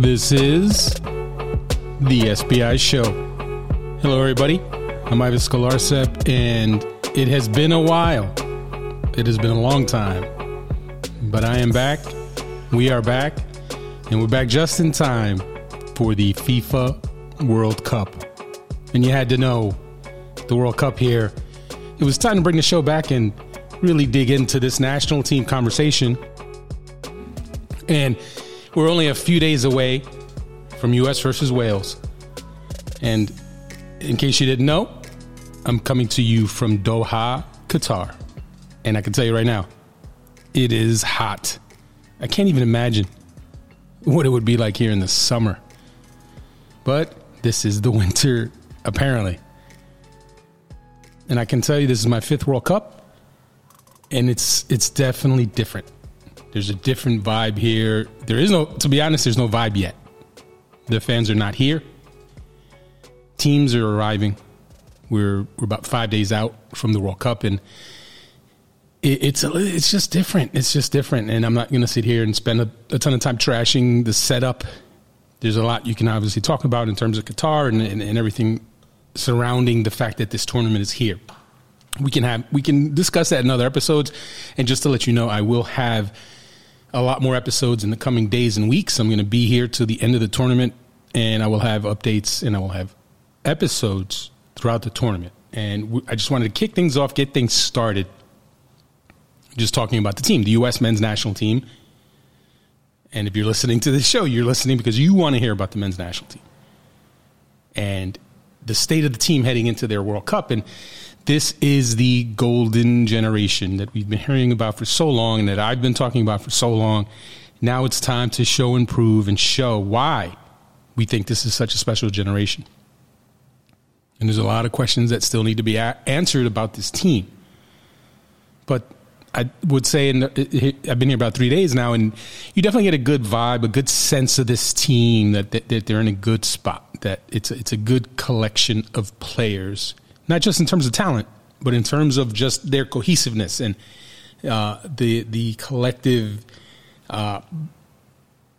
This is the SBI Show. Hello, everybody. I'm Ives Galarcep, and it has been a while. It has been a long time. But I am back. We are back. And we're back just in time for the FIFA World Cup. And you had to know the World Cup here. It was time to bring the show back and really dig into this national team conversation. And we're only a few days away from US versus Wales. And in case you didn't know, I'm coming to you from Doha, Qatar. And I can tell you right now, it is hot. I can't even imagine what it would be like here in the summer. But this is the winter, apparently. And I can tell you this is my fifth World Cup, and it's it's definitely different. There's a different vibe here. There is no, to be honest, there's no vibe yet. The fans are not here. Teams are arriving. We're we're about five days out from the World Cup, and it, it's a, it's just different. It's just different, and I'm not going to sit here and spend a, a, ton of time trashing the setup. There's a lot you can obviously talk about in terms of Qatar and, and, and everything surrounding the fact that this tournament is here. We can have we can discuss that in other episodes, and just to let you know, I will have a lot more episodes in the coming days and weeks. I'm going to be here to the end of the tournament, and I will have updates and I will have episodes throughout the tournament. And I just wanted to kick things off, get things started. Just talking about the team, the U.S. men's national team. And if you're listening to this show, you're listening because you want to hear about the men's national team and the state of the team heading into their World Cup. And this is the golden generation that we've been hearing about for so long and that I've been talking about for so long. Now it's time to show and prove and show why we think this is such a special generation. And there's a lot of questions that still need to be a- answered about this team. But I would say, I've been here about three days now, and you definitely get a good vibe, a good sense of this team that, that, that they're in a good spot. That it's a, it's a good collection of players not just in terms of talent, but in terms of just their cohesiveness and uh, the the collective uh,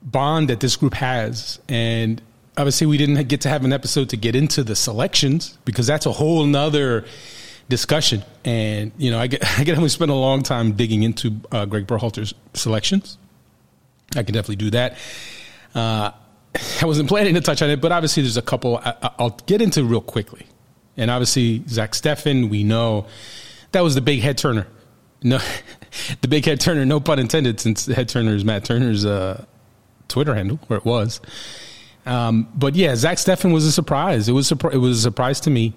bond that this group has. And obviously, we didn't get to have an episode to get into the selections because that's a whole nother discussion. And you know, I get I get to spend a long time digging into uh, Gregg Berhalter's selections. I can definitely do that. Uh, I wasn't planning to touch on it, but obviously, there's a couple I, I'll get into real quickly. And obviously, Zach Steffen, we know that was the big head turner. No, the big head turner, no pun intended, since head turner is Matt Turner's uh, Twitter handle, where it was. Um, but yeah, Zach Steffen was a surprise. It was it was a surprise to me.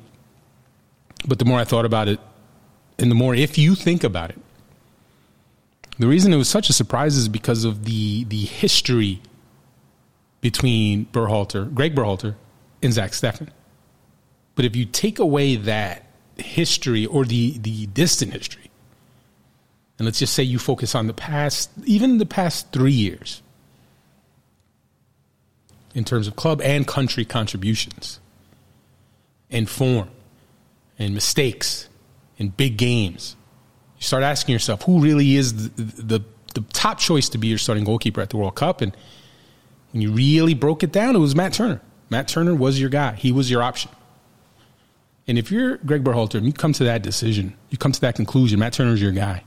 But the more I thought about it, and the more if you think about it, the reason it was such a surprise is because of the the history between Berhalter, Gregg Berhalter, and Zach Steffen. But if you take away that history or the, the distant history, and let's just say you focus on the past, even the past three years, in terms of club and country contributions, and form, and mistakes, and big games, you start asking yourself who really is the, the, the top choice to be your starting goalkeeper at the World Cup. And when you really broke it down, it was Matt Turner. Matt Turner was your guy, he was your option. And if you're Gregg Berhalter and you come to that decision, you come to that conclusion, Matt Turner's your guy.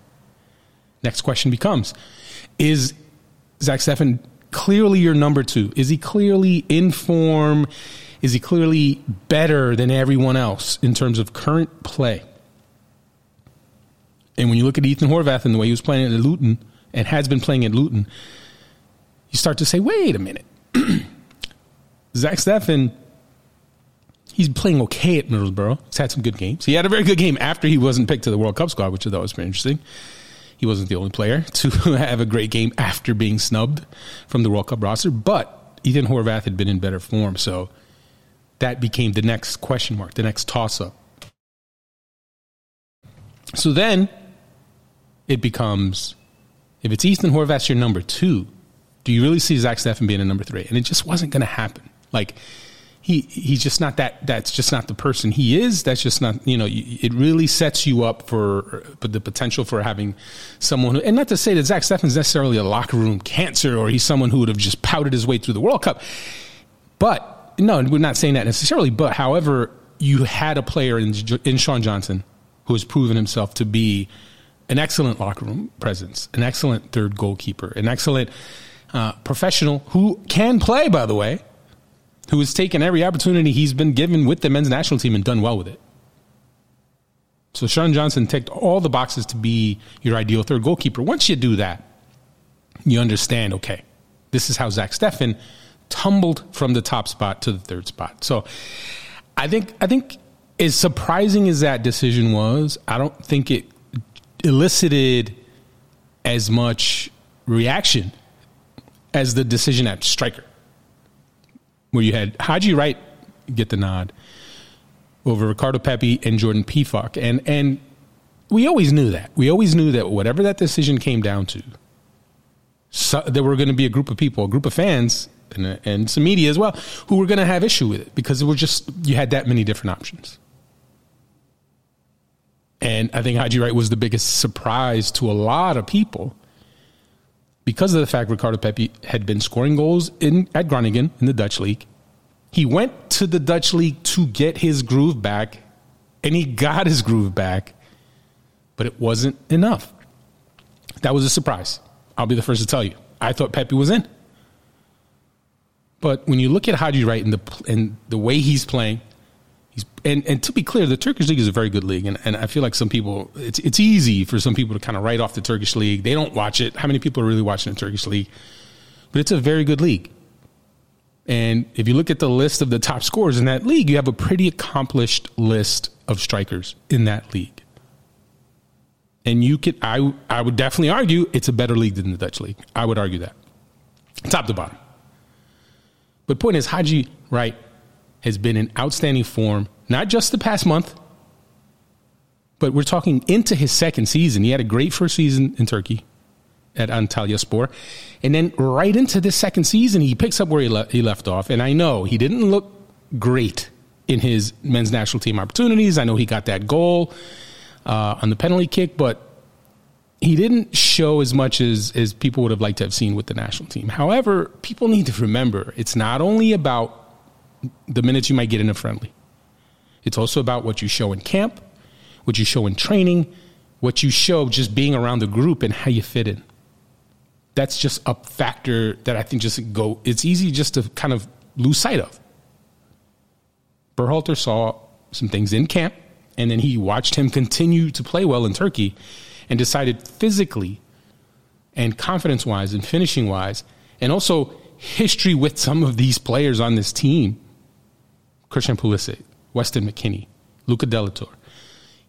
Next question becomes Is Zach Steffen clearly your number two? Is he clearly in form? Is he clearly better than everyone else in terms of current play? And when you look at Ethan Horvath and the way he was playing at Luton and has been playing at Luton, you start to say, wait a minute. Zach Steffen he's playing okay at Middlesbrough. He's had some good games. He had a very good game after he wasn't picked to the World Cup squad, which I thought was pretty interesting. He wasn't the only player to have a great game after being snubbed from the World Cup roster, but Ethan Horvath had been in better form, so that became the next question mark, the next toss up. So then it becomes if it's Ethan Horvath, your number two, do you really see Zach Steffen being a number three? And it just wasn't going to happen. Like, he he's just not that that's just not the person he is. That's just not you know it really sets you up for, the potential for having someone who, and not to say that Zach Steffen's necessarily a locker room cancer or he's someone who would have just pouted his way through the World Cup. But no we're not saying that necessarily but however you had a player in, in Sean Johnson who has proven himself to be an excellent locker room presence an excellent third goalkeeper an excellent uh, professional who can play by the way who has taken every opportunity he's been given with the men's national team and done well with it. So Sean Johnson ticked all the boxes to be your ideal third goalkeeper. Once you do that, you understand, okay, this is how Zach Steffen tumbled from the top spot to the third spot. So I think I think as surprising as that decision was, I don't think it elicited as much reaction as the decision at striker where you had Haji Wright get the nod over Ricardo Pepi and Jordan Pefok. And, and we always knew that. We always knew that whatever that decision came down to, so, there were going to be a group of people, a group of fans, and, and some media as well, who were going to have issue with it because it was just you had that many different options. And I think Haji Wright was the biggest surprise to a lot of people because of the fact Ricardo Pepi had been scoring goals in at Groningen in the Dutch league. He went to the Dutch league to get his groove back, and he got his groove back, but it wasn't enough. That was a surprise. I'll be the first to tell you. I thought Pepi was in. But when you look at Haji Wright and the and the way he's playing, He's, and, and to be clear, the Turkish league is a very good league, and, and I feel like some people it's it's easy for some people to kind of write off the Turkish league. They don't watch it. How many people are really watching the Turkish league? But it's a very good league. And if you look at the list of the top scorers in that league, you have a pretty accomplished list of strikers in that league. And you could I I would definitely argue it's a better league than the Dutch league. I would argue that. Top to bottom. But point is Haji Wright has been in outstanding form, not just the past month, but we're talking into his second season. He had a great first season in Turkey at Antalyaspor. And then right into this second season, he picks up where he, le- he left off. And I know he didn't look great in his men's national team opportunities. I know he got that goal uh, on the penalty kick, but he didn't show as much as, as people would have liked to have seen with the national team. However, people need to remember it's not only about the minutes you might get in a friendly. It's also about what you show in camp, what you show in training, what you show just being around the group and how you fit in. That's just a factor that I think just go. It's easy just to kind of lose sight of. Berhalter saw some things in camp, and then he watched him continue to play well in Turkey, and decided physically, and confidence wise, and finishing wise, and also history with some of these players on this team Christian Pulisic, Weston McKennie, Luca de la Torre.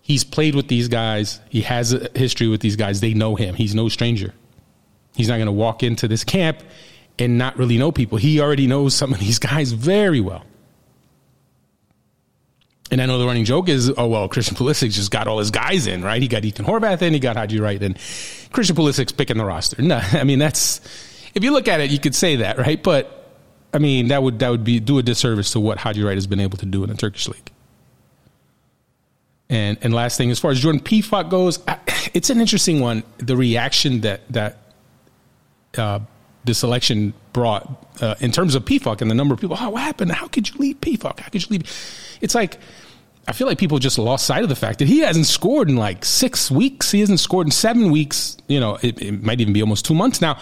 He's played with these guys. He has a history with these guys. They know him. He's no stranger. He's not going to walk into this camp and not really know people. He already knows some of these guys very well. And I know the running joke is, oh well, Christian Pulisic just got all his guys in, right? He got Ethan Horvath in, he got Haji Wright in. Christian Pulisic's picking the roster. No, I mean that's if you look at it, you could say that, right? But I mean, that would that would be do a disservice to what Haji Wright has been able to do in the Turkish league. And and last thing, as far as Jordan Pefok goes, it's an interesting one. The reaction that that uh, the selection brought uh, in terms of Pefok and the number of people. Oh, what happened? How could you leave Pefok? How could you leave? It's like I feel like people just lost sight of the fact that he hasn't scored in like six weeks. He hasn't scored in seven weeks. You know, it, it might even be almost two months now.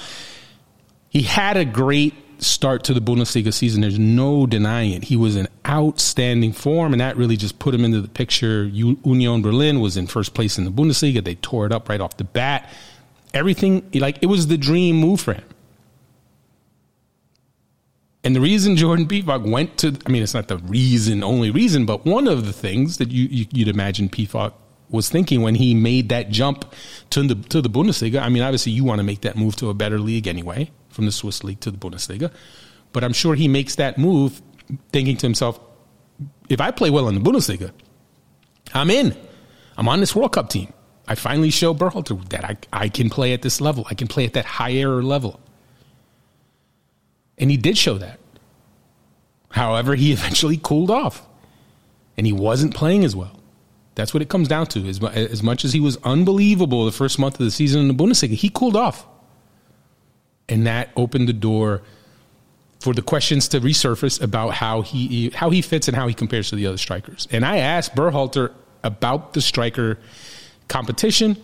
He had a great start to the Bundesliga season. There's no denying it. He was in outstanding form, and that really just put him into the picture. Union Berlin was in first place in the Bundesliga. They tore it up right off the bat. Everything, like, it was the dream move for him. And the reason Jordan Pefok went to, I mean, it's not the reason, only reason, but one of the things that you, you, would imagine Pefok was thinking when he made that jump to the, to the Bundesliga. I mean, obviously, you want to make that move to a better league anyway from the Swiss league to the Bundesliga. But I'm sure he makes that move thinking to himself, if I play well in the Bundesliga, I'm in. I'm on this World Cup team. I finally show Berhalter that I, I can play at this level. I can play at that higher level. And he did show that. However, he eventually cooled off and he wasn't playing as well. That's what it comes down to. As, as much as he was unbelievable the first month of the season in the Bundesliga, he cooled off. And that opened the door for the questions to resurface about how he how he fits and how he compares to the other strikers. And I asked Berhalter about the striker competition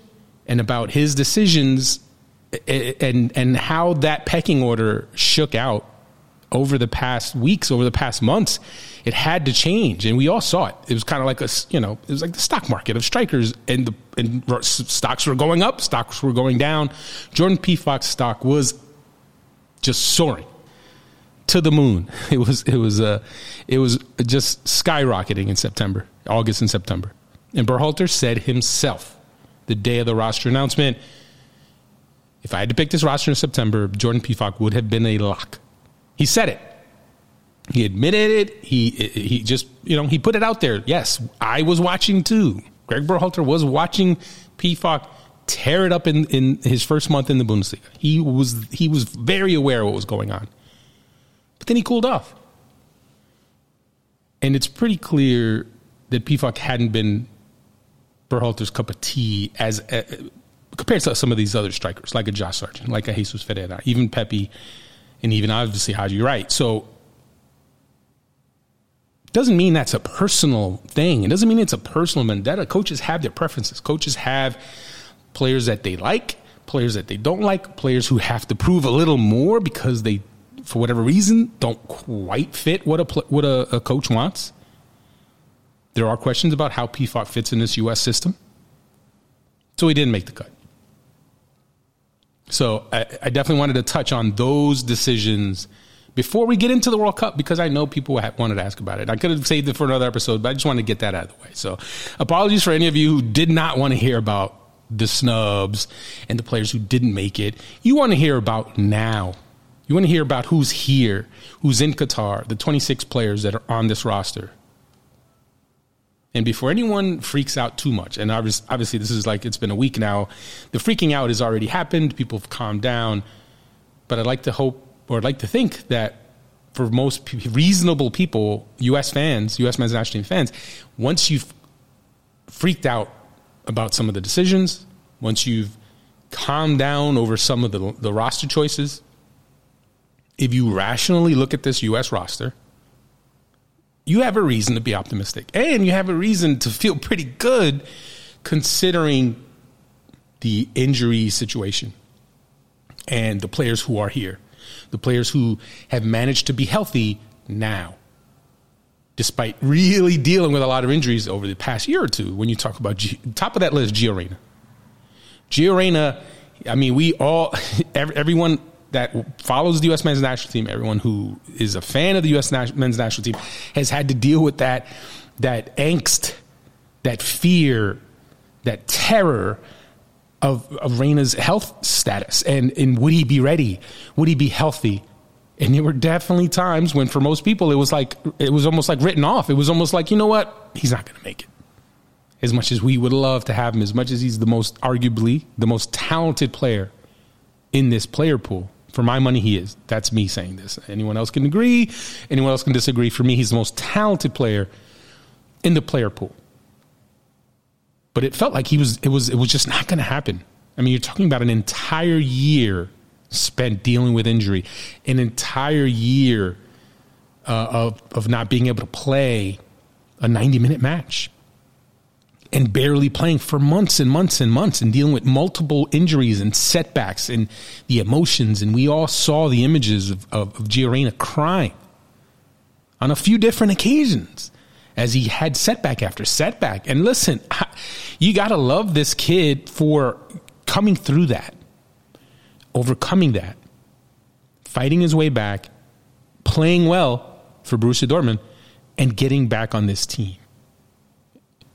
and about his decisions eh, eh, and and how that pecking order shook out over the past weeks, over the past months, it had to change, and we all saw it. It was kind of like a you know, it was like the stock market of strikers, and the and stocks were going up, stocks were going down. Jordan Pefok's stock was just soaring to the moon. It was it was uh, it was just skyrocketing in September, August and September. And Berhalter said himself, the day of the roster announcement, if I had to pick this roster in September, Jordan Pefok would have been a lock. He said it. He admitted it. He he just you know he put it out there. Yes, I was watching too. Gregg Berhalter was watching Pefok tear it up in, in his first month in the Bundesliga. He was he was very aware of what was going on. But then he cooled off. And it's pretty clear that Pefok hadn't been Berhalter's cup of tea as uh, compared to some of these other strikers, like a Josh Sargent, like a Jesus Ferreira, even Pepi, and even obviously Haji Wright. So doesn't mean that's a personal thing. It doesn't mean it's a personal vendetta. Coaches have their preferences. Coaches have players that they like, players that they don't like, players who have to prove a little more because they, for whatever reason, don't quite fit what a what a, a coach wants. There are questions about how Pefok fits in this U.S. system, so he didn't make the cut. So I, I definitely wanted to touch on those decisions before we get into the World Cup because I know people wanted to ask about it. I could have saved it for another episode, but I just wanted to get that out of the way. So apologies for any of you who did not want to hear about the snubs and the players who didn't make it. You want to hear about now. You want to hear about who's here, who's in Qatar, the 26 players that are on this roster. And before anyone freaks out too much, and obviously this is like it's been a week now, the freaking out has already happened. People have calmed down. But I'd like to hope, or I'd like to think that for most reasonable people, U.S. fans, U.S. men's national team fans, once you've freaked out about some of the decisions, once you've calmed down over some of the, the roster choices, if you rationally look at this U.S. roster, you have a reason to be optimistic. And you have a reason to feel pretty good considering the injury situation and the players who are here, the players who have managed to be healthy now despite really dealing with a lot of injuries over the past year or two. When you talk about G- top of that list, Gio Reyna. Gio Reyna, I mean, we all, everyone that follows the U.S. men's national team, everyone who is a fan of the U.S. men's national team, has had to deal with that that angst, that fear, that terror of, of Reyna's health status, and and would he be ready? Would he be healthy? And there were definitely times when, for most people, it was like it was almost like written off. It was almost like, you know what, he's not going to make it. As much as we would love to have him, as much as he's the most, arguably, the most talented player in this player pool. For my money, he is. That's me saying this. Anyone else can agree. Anyone else can disagree. For me, he's the most talented player in the player pool. But it felt like he was. It was. It was just not going to happen. I mean, you're talking about an entire year spent dealing with injury, an entire year uh, of of not being able to play a 90 minute match and barely playing for months and months and months and dealing with multiple injuries and setbacks and the emotions. And we all saw the images of, of, of crying on a few different occasions as he had setback after setback. And listen, you got to love this kid for coming through that overcoming that, fighting his way back, playing well for Borussia Dortmund, and getting back on this team.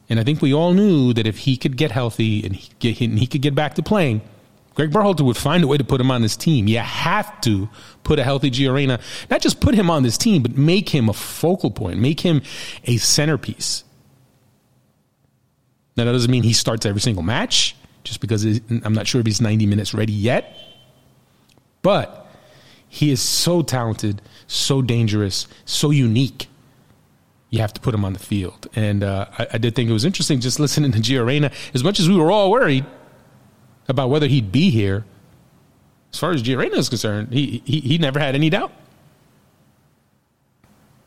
And I think we all knew that if he could get healthy and he, get, and he could get back to playing, Gregg Berhalter would find a way to put him on this team. You have to put a healthy Gio Reyna, not just put him on this team, but make him a focal point, make him a centerpiece. Now, that doesn't mean he starts every single match, just because I'm not sure if he's 90 minutes ready yet. But He is so talented, so dangerous, so unique. You have to put him on the field. And uh, I, I, did think it was interesting just listening to Gio Reyna. As much as we were all worried about whether he'd be here, as far as Gio Reyna is concerned, he, he, he never had any doubt.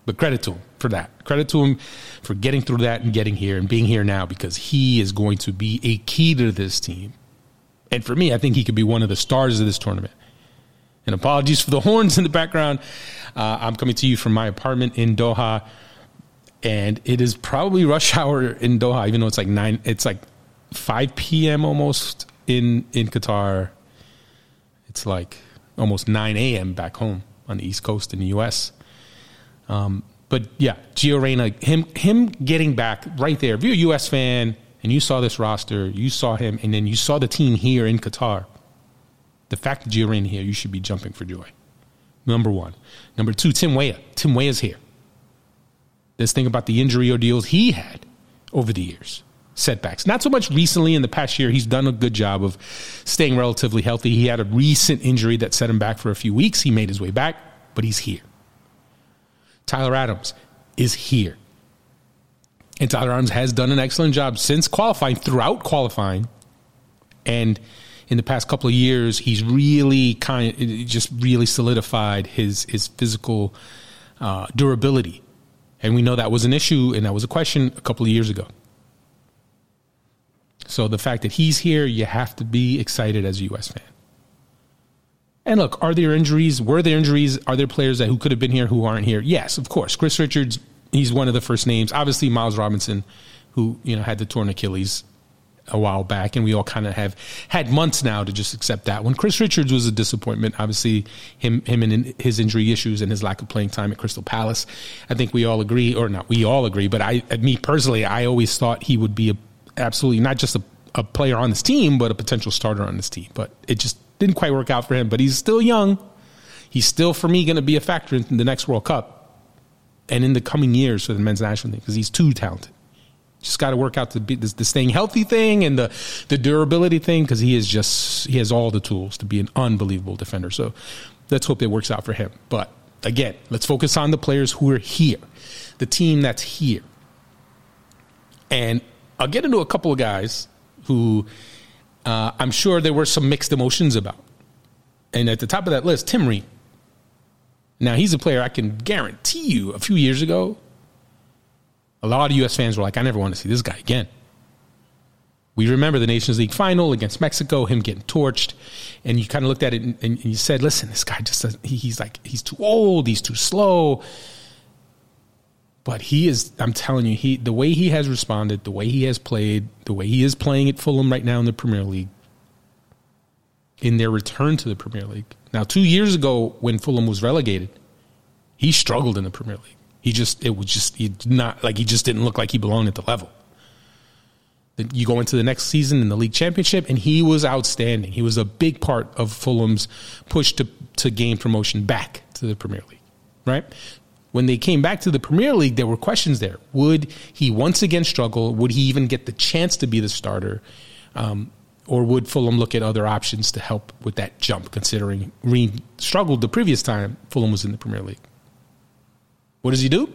But credit to him for that. Credit to him for getting through that and getting here and being here now because he is going to be a key to this team. And for me, I think he could be one of the stars of this tournament. And apologies for the horns in the background. Uh, I'm coming to you from my apartment in Doha, and it is probably rush hour in Doha, even though it's like nine. It's like 5 p.m. almost in in Qatar. It's like almost 9 a.m. back home on the East Coast in the U.S. Um, but yeah, Gio Reyna, him him getting back right there. If you're a U.S. fan and you saw this roster, you saw him, and then you saw the team here in Qatar the fact that you're in here, you should be jumping for joy. Number one. Number two, Tim Weah. Tim Weah's here. This thing about the injury ordeals he had over the years, setbacks. Not so much recently in the past year. He's done a good job of staying relatively healthy. He had a recent injury that set him back for a few weeks. He made his way back, but he's here. Tyler Adams is here. And Tyler Adams has done an excellent job since qualifying, throughout qualifying. And in the past couple of years, he's really kind of just really solidified his his physical uh, durability, and we know that was an issue and that was a question a couple of years ago. So the fact that he's here, you have to be excited as a U.S. fan. And look, are there injuries? Were there injuries? Are there players that who could have been here who aren't here? Yes, of course. Chris Richards, he's one of the first names. Obviously, Miles Robinson, who you know had the torn Achilles a while back, and we all kind of have had months now to just accept that. When Chris Richards was a disappointment, obviously him him and his injury issues and his lack of playing time at Crystal Palace, I think we all agree, or not we all agree, but I me personally, I always thought he would be a, absolutely not just a, a player on this team, but a potential starter on this team. But it just didn't quite work out for him. But he's still young. He's still for me going to be a factor in the next World Cup and in the coming years for the men's national team because he's too talented. Just got to work out the, the, the staying healthy thing and the the durability thing because he is just he has all the tools to be an unbelievable defender. So let's hope it works out for him. But again, let's focus on the players who are here, the team that's here, and I'll get into a couple of guys who uh, I'm sure there were some mixed emotions about. And at the top of that list, Tim Ream. Now he's a player I can guarantee you a few years ago a lot of U.S. fans were like, I never want to see this guy again. We remember the Nations League final against Mexico, him getting torched, and you kind of looked at it and, and you said, "Listen, this guy just he's like he's too old, he's too slow." But he is, I'm telling you, he the way he has responded, the way he has played, the way he is playing at Fulham right now in the Premier League, in their return to the Premier League. Now, two years ago, when Fulham was relegated, he struggled in the Premier League. He just it was just he not like he just didn't look like he belonged at the level. Then you go into the next season in the league championship, and he was outstanding. He was a big part of Fulham's push to to gain promotion back to the Premier League. Right when they came back to the Premier League, there were questions there. Would he once again struggle? Would he even get the chance to be the starter? Um, or would Fulham look at other options to help with that jump, considering Ream struggled the previous time Fulham was in the Premier League? What does he do?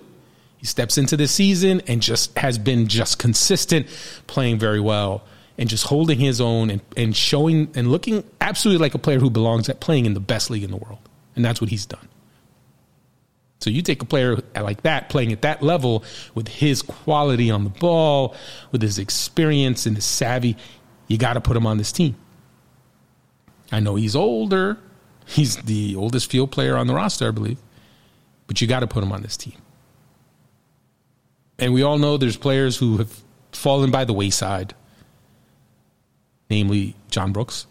He steps into the season and just has been just consistent, playing very well and just holding his own and, and showing and looking absolutely like a player who belongs at playing in the best league in the world. And that's what he's done. So you take a player like that playing at that level with his quality on the ball, with his experience and his savvy, you got to put him on this team. I know he's older. He's the oldest field player on the roster, I believe but you got to put him on this team. And we all know there's players who have fallen by the wayside, namely John Brooks.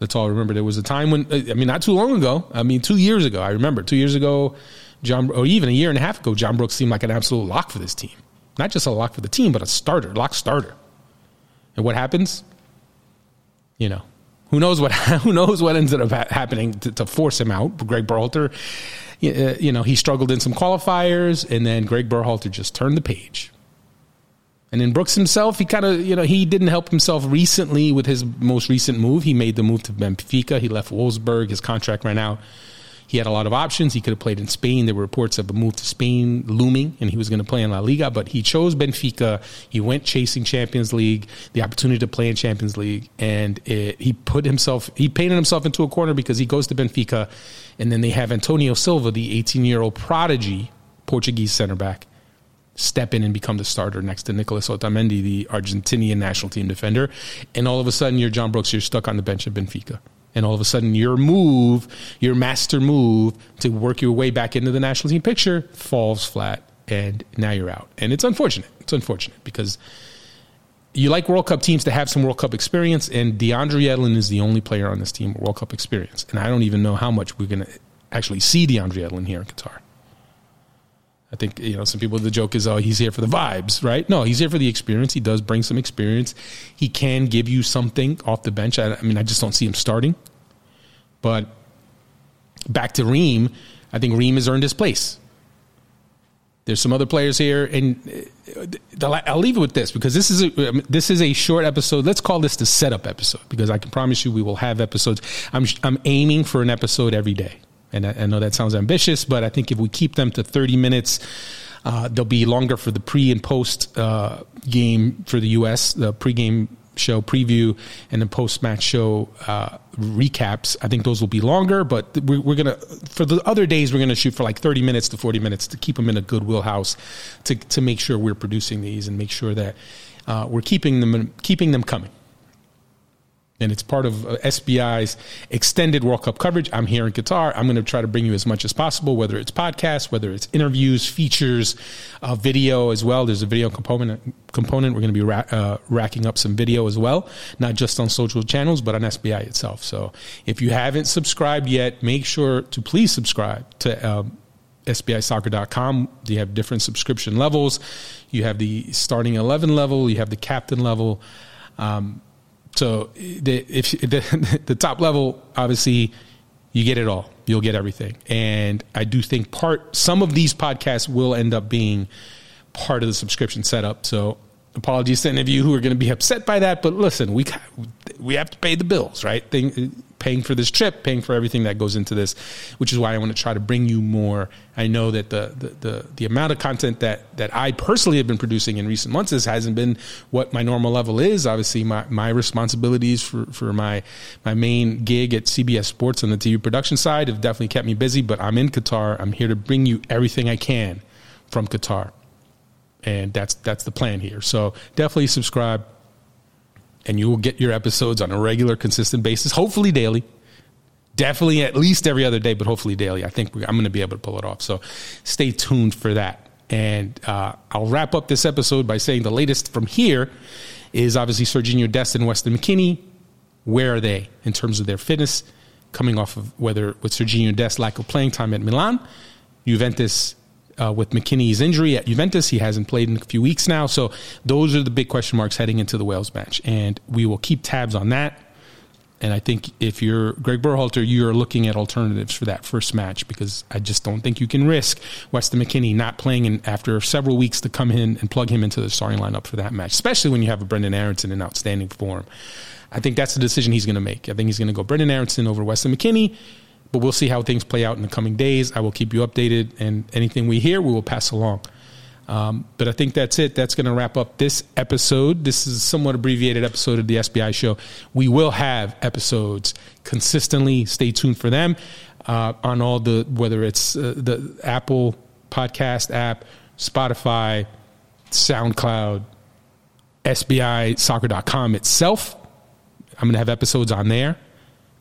Let's all remember there was a time when, I mean, not too long ago, I mean, two years ago, I remember two years ago, John, or even a year and a half ago, John Brooks seemed like an absolute lock for this team. Not just a lock for the team, but a starter, lock starter. And what happens? You know, who knows what who knows what ended up happening to, to force him out? Gregg Berhalter Uh, you know, he struggled in some qualifiers, and then Gregg Berhalter just turned the page. And then Brooks himself, he kind of, you know, he didn't help himself recently with his most recent move. He made the move to Benfica. He left Wolfsburg. His contract ran out. He had a lot of options. He could have played in Spain. There were reports of a move to Spain looming, and he was going to play in La Liga, but he chose Benfica. He went chasing Champions League, the opportunity to play in Champions League, and it, he put himself, he painted himself into a corner because he goes to Benfica, and then they have Antonio Silva, the 18 year old prodigy Portuguese center back step in and become the starter next to Nicolas Otamendi, the Argentinian national team defender. And all of a sudden, you're John Brooks, you're stuck on the bench at Benfica. And all of a sudden, your move, your master move to work your way back into the national team picture falls flat. And now you're out. And it's unfortunate. It's unfortunate because you like World Cup teams to have some World Cup experience. And DeAndre Yedlin is the only player on this team with World Cup experience. And I don't even know how much we're going to actually see DeAndre Yedlin here in Qatar. I think you know some people. The joke is, oh, he's here for the vibes, right? No, he's here for the experience. He does bring some experience. He can give you something off the bench. I, I mean, I just don't see him starting. But back to Ream, I think Ream has earned his place. There's some other players here, and uh, I'll leave it with this because this is a, this is a short episode. Let's call this the setup episode because I can promise you we will have episodes. I'm I'm aiming for an episode every day. And I, I know that sounds ambitious, but I think if we keep them to 30 minutes, uh, they'll be longer for the pre and post uh, game for the U.S. The pregame show preview and the post match show uh, recaps. I think those will be longer, but we're, we're, gonna for the other days we're gonna shoot for like 30 minutes to 40 minutes to keep them in a good wheelhouse to to make sure we're producing these and make sure that uh, we're keeping them keeping them coming and it's part of uh, SBI's extended World Cup coverage. I'm here in Qatar. I'm going to try to bring you as much as possible, whether it's podcasts, whether it's interviews, features, uh, video as well. There's a video component. Component. We're going to be ra- uh, racking up some video as well, not just on social channels, but on SBI itself. So if you haven't subscribed yet, make sure to please subscribe to. Um, SBIsoccer.com. You have different subscription levels. You have the starting 11 level, you have the captain level. Um, so the, if the, the top level, obviously, you get it all. You'll get everything. And I do think part some of these podcasts will end up being part of the subscription setup. So apologies to any of you who are going to be upset by that, but listen, we we have to pay the bills, right? Thing, paying for this trip, paying for everything that goes into this, which is why I want to try to bring you more. I know that the the the, the amount of content that that I personally have been producing in recent months is, hasn't been what my normal level is. Obviously, my my responsibilities for for my my main gig at CBS Sports on the TV production side have definitely kept me busy. But I'm in Qatar. I'm here to bring you everything I can from Qatar, and that's that's the plan here. So definitely subscribe and you will get your episodes on a regular, consistent basis, hopefully daily. Definitely at least every other day, but hopefully daily. I think I'm going to be able to pull it off. So stay tuned for that. And uh, I'll wrap up this episode by saying the latest from here is obviously Serginho Dest and Weston McKennie. Where are they in terms of their fitness? Coming off of whether with Serginho Dest lack of playing time at Milan, Juventus uh, with McKennie's injury at Juventus. He hasn't played in a few weeks now. So those are the big question marks heading into the Wales match. And we will keep tabs on that. And I think if you're Gregg Berhalter, you're looking at alternatives for that first match because I just don't think you can risk Weston McKennie not playing in, after several weeks to come in and plug him into the starting lineup for that match, especially when you have a Brendan Aaronson in outstanding form. I think that's the decision he's going to make. I think he's going to go Brendan Aaronson over Weston McKennie but we'll see how things play out in the coming days. I will keep you updated, and anything we hear, we will pass along. Um, but I think that's it. That's going to wrap up this episode. This is a somewhat abbreviated episode of the SBI show. We will have episodes consistently. Stay tuned for them uh, on all the, whether it's uh, the Apple podcast app, Spotify, SoundCloud, SBIsoccer.com itself. I'm going to have episodes on there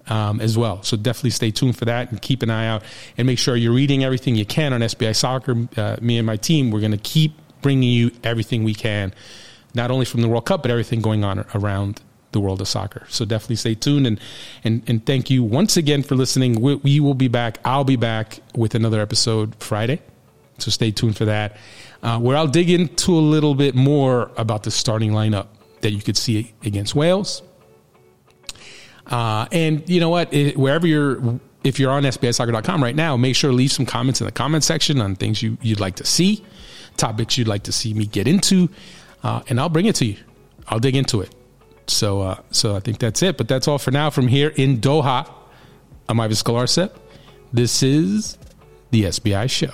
um, as well. So definitely stay tuned for that and keep an eye out and make sure you're reading everything you can on SBI Soccer. Uh, me and my team, we're going to keep bringing you everything we can, not only from the World Cup, but everything going on around the world of soccer. So definitely stay tuned and and and thank you once again for listening. We, we will be back. I'll be back with another episode Friday. So stay tuned for that, uh, where I'll dig into a little bit more about the starting lineup that you could see against Wales uh, and you know what? It, wherever you're, if you're on SBIsoccer.com right now, make sure to leave some comments in the comment section on things you, would like to see, topics you'd like to see me get into, uh, and I'll bring it to you. I'll dig into it. So, uh, so I think that's it. But that's all for now from here in Doha. I'm Ives Galarcep. This is the SBI Show.